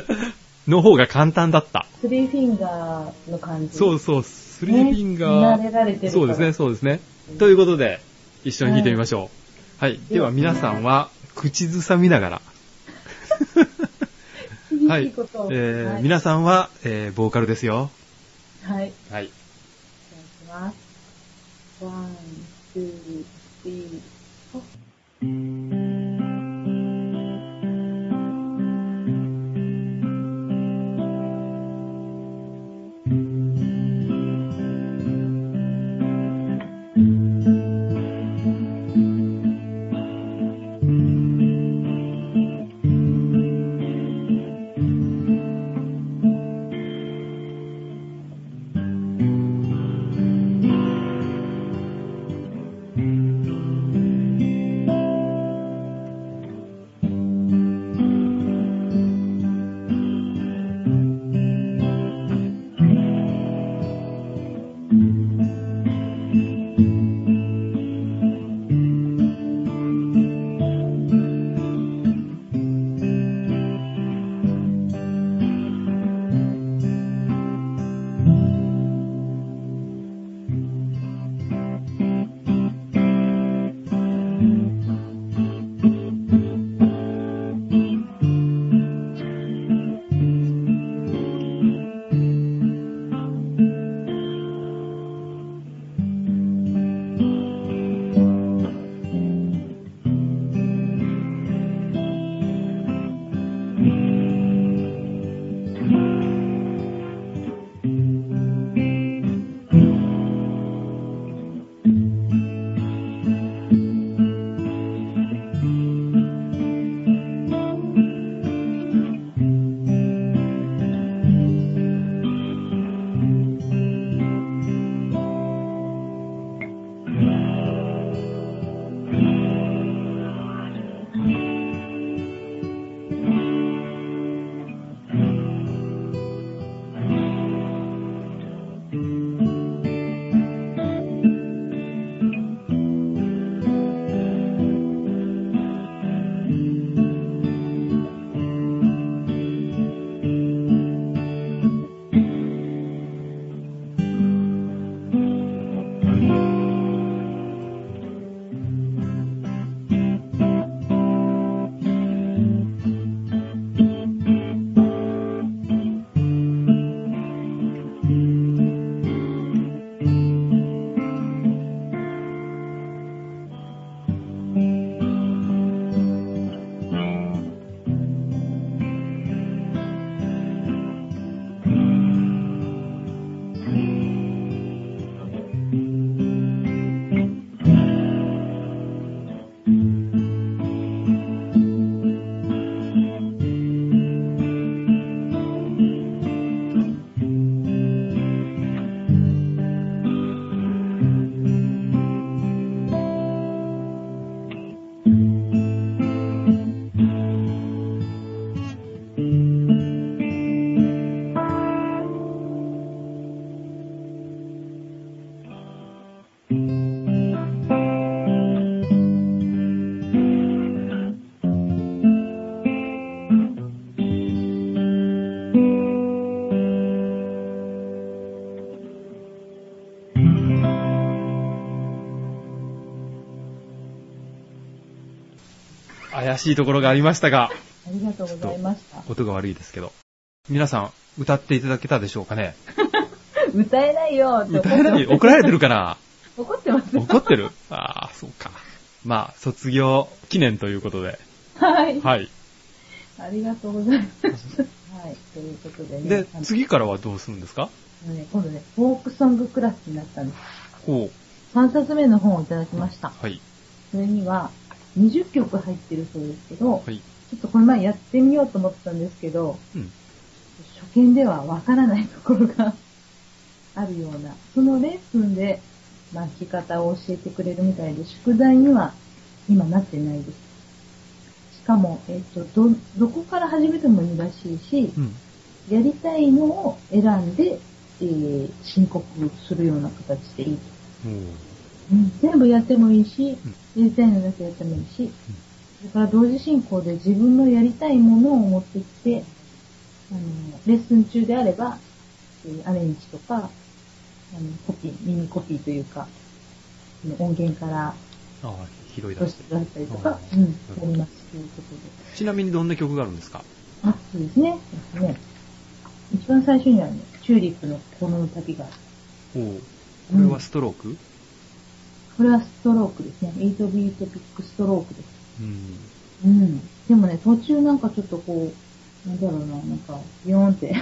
*laughs* の方が簡単だった。スリーフィンガーの感じ。そうそう、スリーフィンガー。ね慣れられてるそうですね、そうですね。ということで、一緒に弾いてみましょう。はい。では皆さんは、口ずさみながら、はいえー皆さんは、えーボーカルですよ。はい。はい。お願いします。ワン、ツー、スリー。「怪しいところがありましたが、ありがとうございました。音が悪いですけど。皆さん、歌っていただけたでしょうかね？*laughs* 歌えないよ歌えない？怒られてるかな？*laughs* 怒ってます怒ってる？ああ、そうか。まあ、卒業記念ということで。はい。はい。ありがとうございます。*laughs* はい。ということでね。で次からはどうするんですか？今度ね、フォークソングクラスになったんです。ほ3冊目の本をいただきました。う。はい。それには、20曲入ってるそうですけど、はい。ちょっとこの前やってみようと思ったんですけど、うん。初見ではわからないところが *laughs* あるような、そのレッスンで、まあ、弾き方を教えてくれるみたいで、宿題には今なってないです。しかも、えっ、と、ど、どこから始めてもいいらしいし、うん。やりたいのを選んで、えー申告するような形でいいと。うん全部やってもいいし、やりたいのだけやってもいいし、それから同時進行で自分のやりたいものを持ってきて、あの、レッスン中であれば、えーアレンジとか、あの、コピー、ミニコピーというか、音源からああ、拾い出してて。出したりとかあ、うん、ーやりますということで。ちなみにどんな曲があるんですか？あ、そうですね。ですね。一番最初にはね、チューリップの心の旅がある。おお。これはストローク？これはストロークですね。8ビートピックストロークです。うん。うん。でもね、途中なんかちょっとこう、なんだろうな、なんか、ビヨーンって、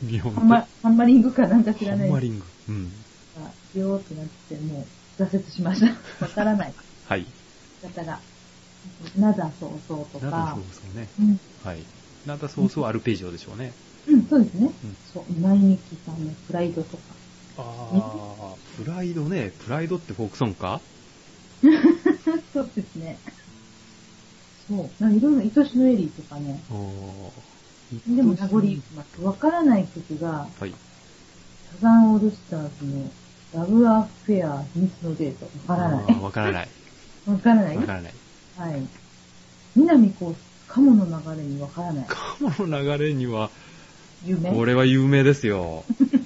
日本ハンマハンマリングかなんか知らないハンマリング。うん。が、ビヨーってなって、もう、挫折しました。わからないはい。方が。なざそうそうとなんだかそう、そうね。うん、はい。なんだそうそうアルペジオでしょうね。うん、そうですね。うんそう、今井美樹さんのプライドとか。ああ、プライドね。プライドってフォークソングか *laughs* そうですね。そう。ないろいろ、愛しのエリーとかね。でも名残。わからない曲が、はい。サザンオールスターズのラブアフェア秘密のデート。わからない。わからない。*laughs* わからない？わからない。はい。南こう、カモの流れにわからない。カモの流れには、有名これは有名ですよ。*laughs*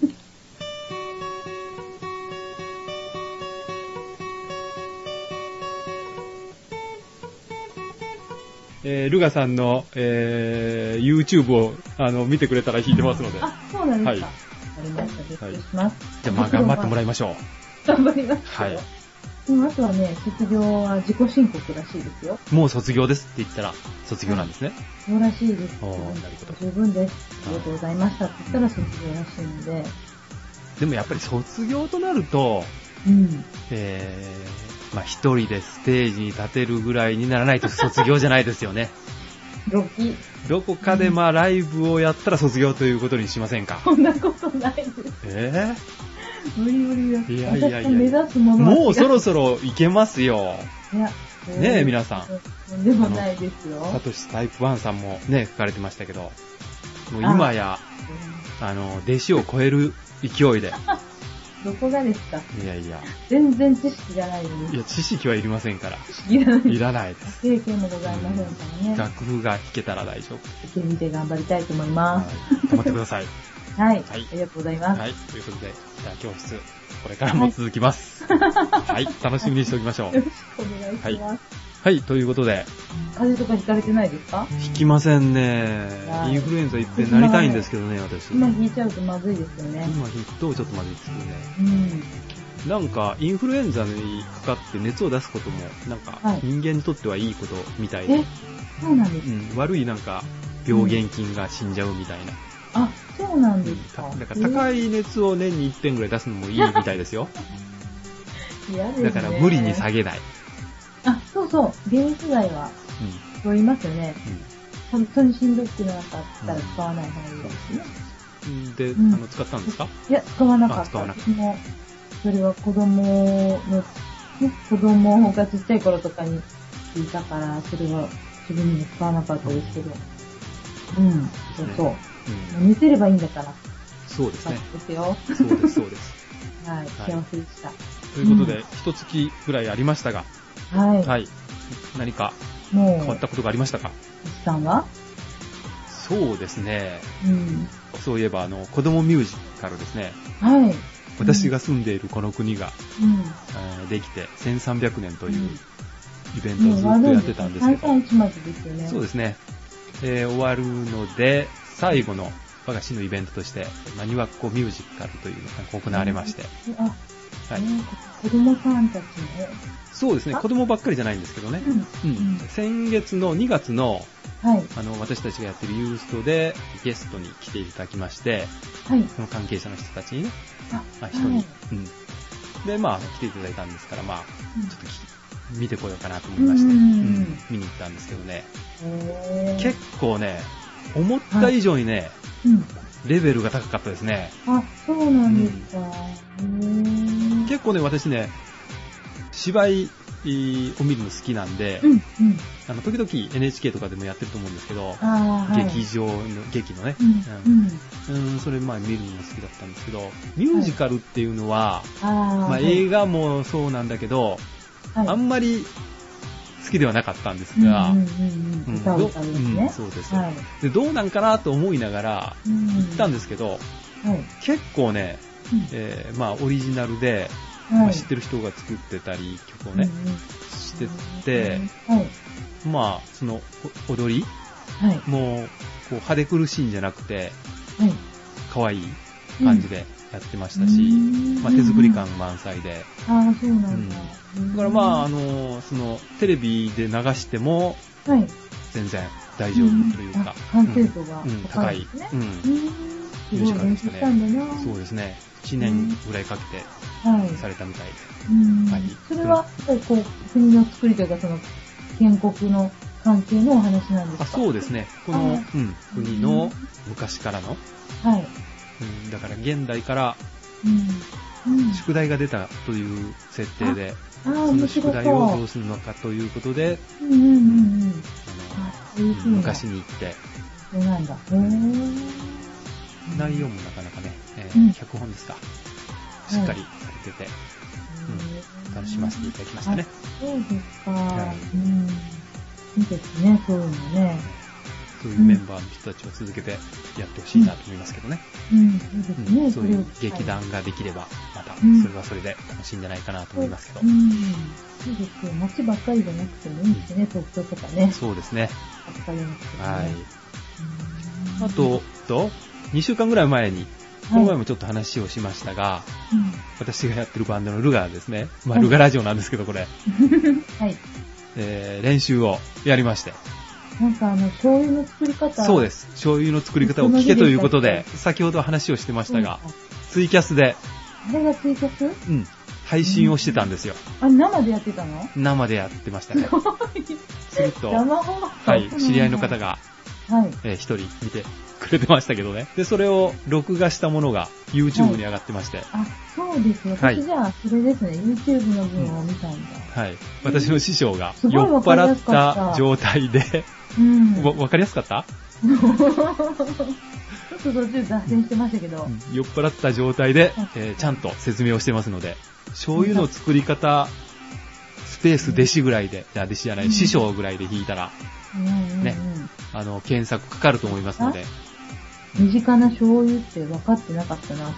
えー、ルガさんの、えー、YouTube を、あの、見てくれたら弾いてますので。あ、そうなんですか。はわかりました。びっくりします。じゃあ、まあ、頑張ってもらいいましょ頑張ります。はい。でもあとはね、卒業は自己申告らしいですよ。う。もう卒業ですって言ったら、卒業なんですね。そうらしいです。なるほど十分です。ありがとうございましたって言ったら卒業らしいので、でもやっぱり卒業となると、うん。えー、まあ、一人でステージに立てるぐらいにならないと卒業じゃないですよね。ロキ、どこかでまあライブをやったら卒業ということにしませんか？そんなことないです。え無理無理です。いやいやいや目指すー、ものもうそろそろ行けますよ。いや、ねえ皆さんでもないですよ。サトシタイプ1さんもね、書かれてましたけど、もう今や、あの、弟子を超える勢いで。どこがですか？いやいや、全然知識がないのに。いや、知識はいりませんから。知識がない。いらないです。経験もございませんからね。楽譜が弾けたら大丈夫。受け身で頑張りたいと思いはます。い頑張ってください。*laughs* はい。はいありがとうございます。はい。ということで、じゃあ教室、これからも続きます。*laughs* はい。楽しみにしておきましょう。よろしくお願いします。はい。ということで、風邪とかひかれてないですか？引きませんねは。いインフルエンザいっぺんなりたいんですけどね、私。今今引いちゃうとまずいですよね。引くとちょっとまずいですけどね。うん。なんか、インフルエンザにかかって熱を出すことも、なんかはい、人間にとってはいいことみたいで、え、そうなんですうん、悪いなんか、病原菌が死んじゃうみたいな。あ、そうなんですたか。だから高い熱を年に1点ぐらい出すのもいいみたいですよ。*laughs* 嫌ですね。だから無理に下げない。あ、そうそう。原液剤は、そう言いますよね。本当にしんどくなかったら使わない方がいいですね。うんうんで、うんあの、使ったんですか？いや、使わなかった。あ使わなかっ私も、それは子供の、ね、子供がちっちゃい頃とかに聞いたから、それは自分にも使わなかったですけど。うん、そうそう。うん寝てればいいんだから、そうですね。ですよ。そうです、そうです。*laughs* はい、い幸せでした。ということで、うん一月ぐらいありましたが、はい。はい。何か変わったことがありましたか？石さんは？そうですね。うん。そういえば、あの、子供ミュージカルですね。はい。私が住んでいるこの国が、うん。えーできて1300年という、イベントをずっとやってたんですけど、331までですよね。そうですね。えー終わるので、最後の我が市のイベントとして、マニワッコミュージカルというのが行われまして、あ、はい。ね子供さんたちの、そうですね、あ。子供ばっかりじゃないんですけどね、うん。うん。先月の2月のはい、あの私たちがやってるユーストでゲストに来ていただきまして、はい。その関係者の人たちにね、あ、まあ、人。に、はい。うん。で、まあ、来ていただいたんですから、まあ、うん。ちょっとき見てこようかなと思いまして、うん。うん。見に行ったんですけどね、結構ね、思った以上にね、うん。レベルが高かったですね。あ、そうなんですか。へー結構ね、私ね、芝居を見るの好きなんで、うん、うん。あの、時々 NHK とかでもやってると思うんですけど。劇場の、劇のね、うん、うん。うん、うんそれまあ見るのも好きだったんですけど、ミュージカルっていうのは、まあはい映画もそうなんだけど、はいあんまり好きではなかったんですが、うんうんうんううんん、歌どうんですうんね。そうです、はい。で。どうなんかなと思いながらうん行ったんですけど、はい。結構ね、うんえーまあオリジナルで、はいまあ知ってる人が作ってたり、曲をね、うんうんしてて、はい。まあそのお踊り？はい。もうこう派手苦しいんじゃなくて、はい。可愛い感じでやってましたし、うんまあ、手作り感満載で、ああ、そうなんだ。だからまあ、あの、その、テレビで流してもあ、はい。全然大丈夫というか、あ完成度が高高いいですね。。うんうん。すごい練習したんだな。そうですね。1年ぐらいかけてはい。されたみたいで。うんはいそれは、こう、国の作りというか、その、建国の関係のお話なんですか？あそうですね。この、あうん、国の昔からの、はい。うん、だから現代からうん。うん。宿題が出たという設定で、その宿題をどそううするのかということで。昔に行って、そうなんだ。内容もなかなかね、えうんー脚本ですか、しっかりされてて、うん楽しませていただきましたね。そうですか。はいうん。いいですね、そういうのね。そういうメンバーの人たちを続けてやってほしいなと思いますけどね。うん、そうですうんね。そういう劇団ができれば、またうんそれはそれで楽しいんじゃないかなと思いますけどう。ん。そうですよ。街ばっかりじゃなくてもいいですね、東京とかね。そうですね。かりじゃなくてもね。はい。うんあと、と、2週間ぐらい前に、この前もちょっと話をしましたが、私がやってるバンドのルガーですね。まあ、はいルガラジオなんですけど、これ、う *laughs* んはい。えー練習をやりまして。なんかあの、醤油の作り方。。そうですす。醤油の作り方を聞けということで、先ほど話をしてましたが、ツイキャスで、あれがツイキャス？うん、配信をしてたんですよ。あ、生でやってたの？生でやってましたね。*laughs* すると、生放送はい、知り合いの方。が、はい。えー一人見てくれてましたけどね。で、それを録画したものが YouTube に上がってまして、あ、そうですよ。はい私じゃあ、それですね。YouTube の分を見たんだ。はい。私の師匠がすごい酔っわかりや払っすかったた状態で、うん。わ、わかりやすかった、*laughs* ちょっと途中脱線してましたけど。酔っ払った状態ではい、えーちゃんと説明をしてますので、醤油の作り方、スペース弟子ぐらいで、いや弟子じゃない、うん師匠ぐらいで弾いたら、うんうんうんねあの、検索かかると思いますので、身近な醤油って分かってなかったな。あの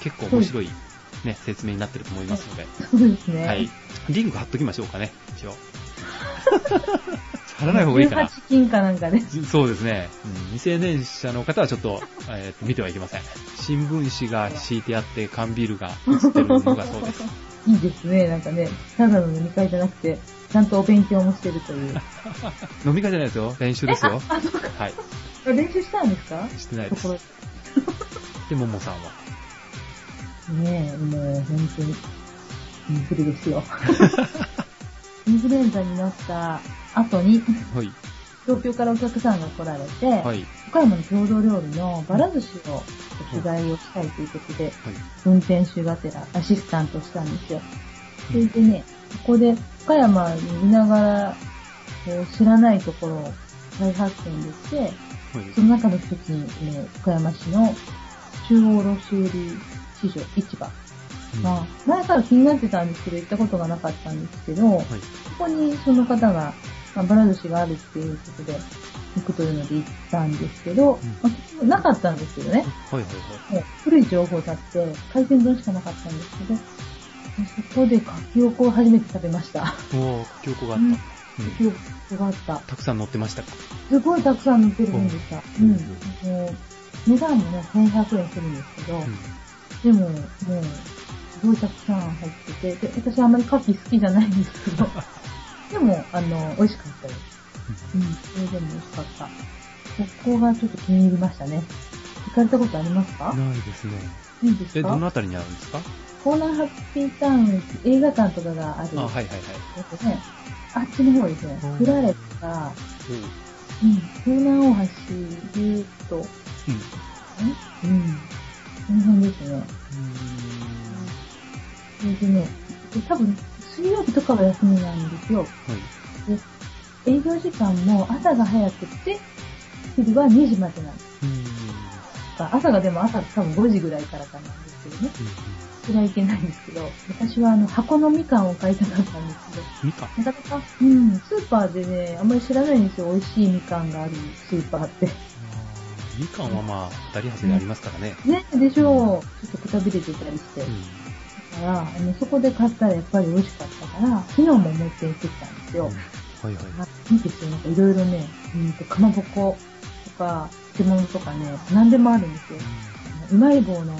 結構面白い、ね、説明になってると思いますので、そうですね。はい。リンク貼っときましょうかね、一応。*laughs* 貼らない方がいいかな。18金かなんかで。そうですね。うん未成年者の方はちょっと、*laughs* えーと見てはいけません。新聞紙が敷いてあって缶ビールが映ってるのがそうです。*laughs* いいですね。なんかね、ただの飲み会じゃなくて、ちゃんとお勉強もしてるという。*laughs* 飲み会じゃないですよ。練習ですよ。あ、そうか。はい。練習したんですか？してないですで、ももさんは？ねえ、もう本当に、インフルですよ。インフルエンザになった後に、はい。東京からお客さんが来られて、はい。岡山の郷土料理のバラ寿司を取材をしたいということで、はい。運転手がてらアシスタントしたんですよ。それでね、ここで岡山にいながら、こう知らないところを再発見できて、はい。その中の一つにね、岡山市の中央卸売市場、市場。うんまあ、前から気になってたんですけど、行ったことがなかったんですけど、はい。ここにその方が、まあ、バラ寿司があるっていうことで、行くというので行ったんですけど、まあ結局なかったんですけどね。はい。はい。もう古い情報だって、海鮮丼しかなかったんですけど、そこでかきおこを初めて食べました。おー、記憶があった。うおこがあった。たくさん乗ってましたか？すごいたくさん乗ってるんでした。ううんん。もう値段もね、1100円するんですけど、うん。でも、もう、すごいたくさん入ってて、で私あんまり牡蠣好きじゃないんですけど、*laughs* でも、あの、美味しかったです。うん、それでも美味しかった。ここがちょっと気に入りましたね。行かれたことありますか？ないですね。え、いいですか？どのあたりにあるんですか？コーナーハッピータウン映画館とかがあるあ、はいはいはい。やつね。あっちの方ですねうん。フラレとか、おううん、東南大橋、ギューッと、うん。うん、この辺ですね。それでね、で多分、水曜日とかは休みなんですよ。はい。で、営業時間も朝が早くて、昼は2時までなんです。うん。朝がでも朝多分5時ぐらいからかなんですけどね。それはいけないんですけど、私はあの箱のみかんを買いたかったんですけど、みかん？なかなか、うん、スーパーでね、あんまり知らないんですよ。美味しいみかんがあるスーパーって。みかんはまあ、二人外れありますからね。ね、でしょう。ちょっとくたびれてたりして。うん。だから、あの、そこで買ったらやっぱり美味しかったから、昨日ももう一遍行ってきたんですよ。はいはい。あいいですよ。なんかいろいろね、うんと、かまぼことか、漬物とかね、何でもあるんですよ。うまい棒の、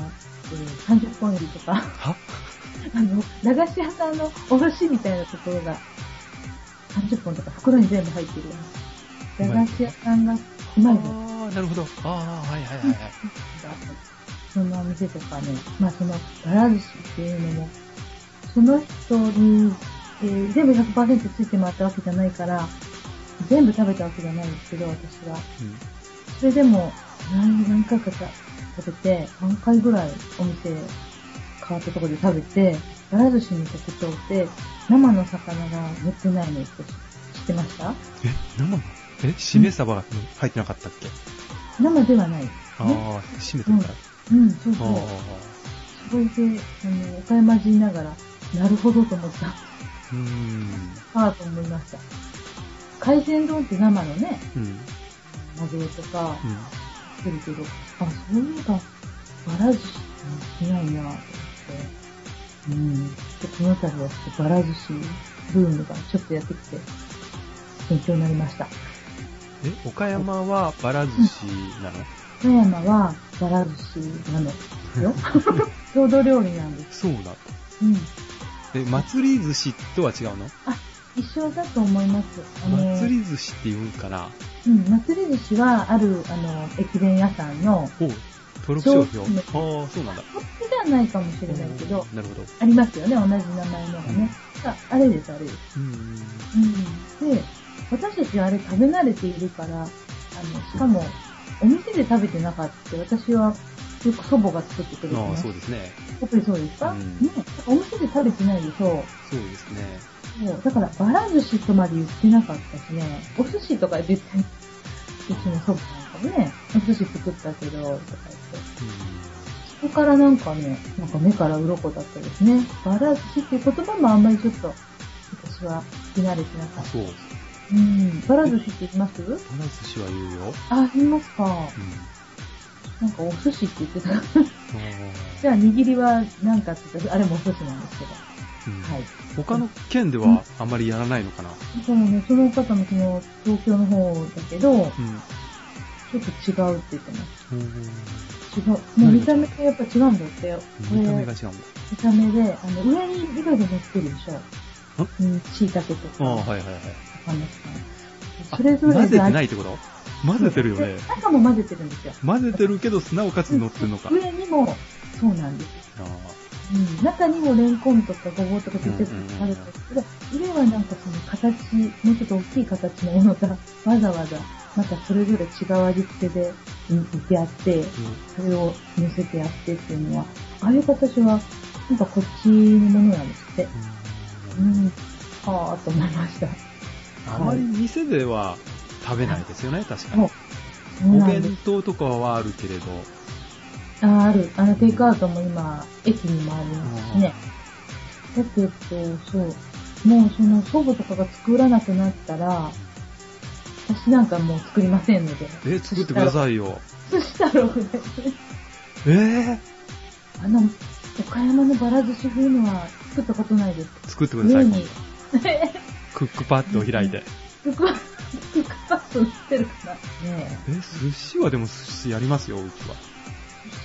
えー30本入りとか、は？*laughs* あの、駄菓子屋さんのおろしみたいなところが、30本とか袋に全部入ってるような。駄菓子屋さんがうまい棒ああ、なるほど。ああ、はいはいはいはい。そんなお店とかね、まあその、ばら寿司っていうのも、その人に、えー全部100%ついて回ったわけじゃないから、全部食べたわけじゃないんですけど、私は。うん。それでも、何、何回か食べて、3回ぐらいお店変わったところで食べて、ばら寿司の特徴って、生の魚が乗ってないのって知ってました？え、生の？え、しめ鯖が入ってなかったっけ？生ではない。ああ、しめてるから。うん、そうそう。あそれで、あの、岡山人ながら、なるほどと思った。あ。うーん。ああと思いました。海鮮丼って生のね、うん。マグロとか、うん。するけど、あ、そういえば、バラ寿司ってないなぁと思って。うん。でこの度はちょっとバラ寿司ブームがちょっとやってきて、勉強になりました。え、岡山はバラ寿司なの？富山はバラ寿司なのよ。*laughs* 郷土料理なんです。そうだ。うん。え、祭り寿司とは違うの？一緒だと思います。祭り寿司って言うかなうん、祭り寿司はある、あの、駅弁屋さんの、お登録商標ああ、そうなんだ。こっちではないかもしれないけど、なるほど。ありますよね、同じ名前のがね。ああれです、あれです。うん。うん。で、私たちはあれ食べ慣れているから、あの、しかも、お店で食べてなかった。私は、よく祖母が作ってくれてああ、ます。そうですね。やっぱりそうですか、うんね。お店で食べてないでしょそうですね。そう。だから、バラ寿司とまで言ってなかったしね、お寿司とか言って、うちの祖母なんかもね、お寿司作ったけど、とか言って。そこからなんかね、なんか目から鱗だったですね。バラ寿司っていう言葉もあんまりちょっと、私は聞き慣れてなかあ、った。そう。うん。バラ寿司って言います？バラ寿司は言うよ。あ、言いますか。うん。なんかお寿司って言ってた。あじゃあ握りは何かって言ったら、あれもお寿司なんですけど。ーうんはい。他の県ではあんまりやらないのかな？だからね、その方もその東京の方だけど、うん。ちょっと違うって言ってます。うん違う。もう見た目がやっぱ違うんだって見た目が違うんだ。見た目で、あの、上にいろいろ乗ってるでしょ。うん、椎茸とか。ああ、はいはいはい。あのあそれぞれ混ぜてがないってこと？混ぜてるよね。中も混ぜてるんですよ。混ぜてるけど、なおかつ乗ってるのか。上にも、そうなんです。あうん、中にもレンコンとかごぼうとか出てくるあるんですけど、上はなんかその形、もうちょっと大きい形のものがわざわざ、またそれぞれ違う味付けで煮てあって、ーそれを乗せてやってっていうのは、ああいう形は、なんかこっちのものなんですって。ううんん、はぁと思いました。あまり店では食べないですよね、確かに。。お弁当とかはあるけれど。あ、ある。あの、テイクアウトも今、駅にもありますしね。だけど、そう。もうその祖母とかが作らなくなったら、私なんかもう作りませんので。え、作ってくださいよ。寿司太郎で。えあの、岡山のバラ寿司風のは作ったことないです。作ってください。上にクックパッドを開いて。クックパックックパッド売ってるかな。ね。え。え、寿司はでも寿司やりますよ、うちは。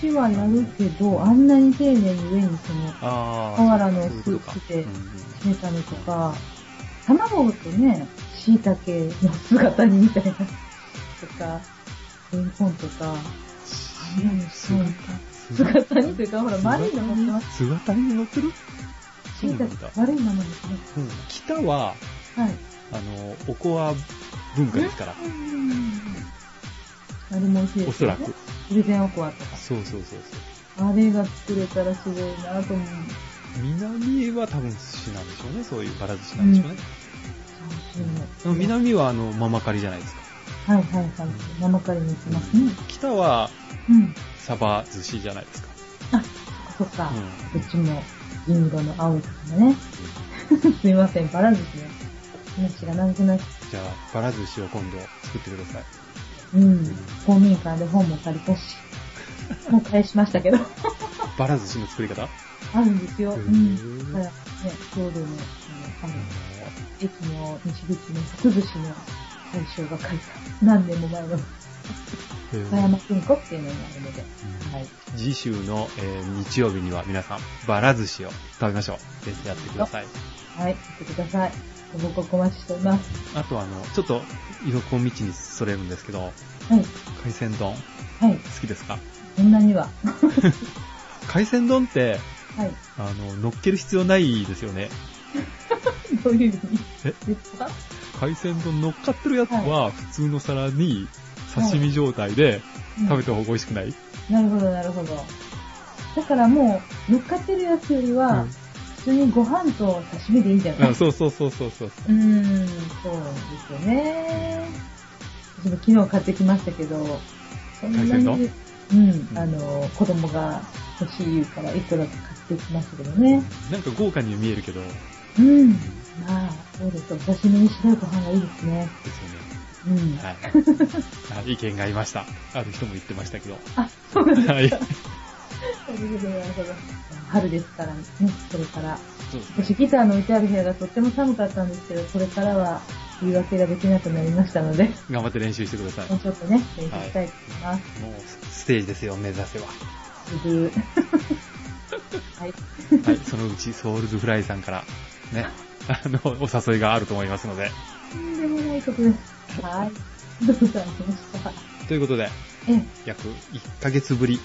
寿司はやるけど、あんなに丁寧に上にその、あ瓦のスープでうんうん締めたのとか、卵とね、椎茸の姿煮みたいな、とか、レンコンとか、あんなにそう姿煮というか、ほら、丸いの乗ってます。姿に乗ってるそう椎なんだ茸、。悪い。ままですね。うん北は、はい。あの、おこわ文化ですから。あれも美味しいですよね。おそらく。プレゼンおこわとか。そうそうそうそう。あれが作れたらすごいなと思う。南は多分寿司なん。でしょうね。そういうバラ寿司なん。でしょうね。でも南はあの、ママカリじゃないですか。はいはいはい。生カリに行きますね。北はうん。サバ寿司じゃないですか。あ、そっか。うこっちも銀色の青い魚ね。すいません、バラ寿司ね。話が長くなっじゃあ、バラ寿司を今度作ってください。うん。公民館で本も借りたし。*laughs* もう返しましたけど。バラ寿司の作り方？あるんですよ。うん。だからね、郷土の、あの、駅の西口の福寿司の大将が書いた、何年も前のえー岡山文庫っていうのがあるので、はい。次週の、えー日曜日には皆さん、バラ寿司を食べましょう。ぜひやってください。はい、行ってください。ご報告お待ちしております。あとあの、ちょっと、横道にそれるんですけど、はい、海鮮丼、はい、好きですか？そんなには。*laughs* 海鮮丼って、はい。あの、乗っける必要ないですよね。*laughs* どういう意味？え？ですか？海鮮丼乗っかってるやつは、普通の皿に刺身状態で食べた方が美味しくない、なるほど、なるほど。だからもう、乗っかってるやつよりは、うん。普通にご飯と刺身でいいんじゃないあそうそうそうそうそう。うーん、そうですよね。私も昨日買ってきましたけど、そんなに、うん、あの、子供が欲しい言うから一個だけ買ってきましたけどね。なんか豪華には見えるけど、ですうん。まあ、そうです。お刺身に白いご飯がいいですね。よね。うん。はい。*laughs* あ意見がありました。ある人も言ってましたけど。あ、そうなんですか。はい。春ですからね、これから。私ギターの置いてある部屋がとっても寒かったんですけど、これからは言い訳ができなくなりましたので、頑張って練習してください。もうちょっとね、練習したいと思います。もうステージですよ、目指せは。ブブーはい。はい、そのうちソウルズフライさんから、ね、あの、お誘いがあると思いますので。とんでもないことです。はい。どうございました？ということで、え、約1ヶ月ぶり、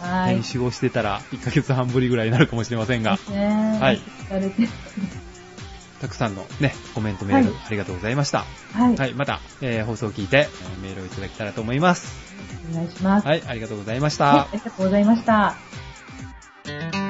はい。編集をしてたら1ヶ月半ぶりぐらいになるかもしれませんが、ねはい。*laughs* たくさんのね、コメントメールはいありがとうございました。はい。はい、また、えー放送を聞いて、えーメールをいただけたらと思います。お願いします。はい、ありがとうございましはいたあ。りがとうございました。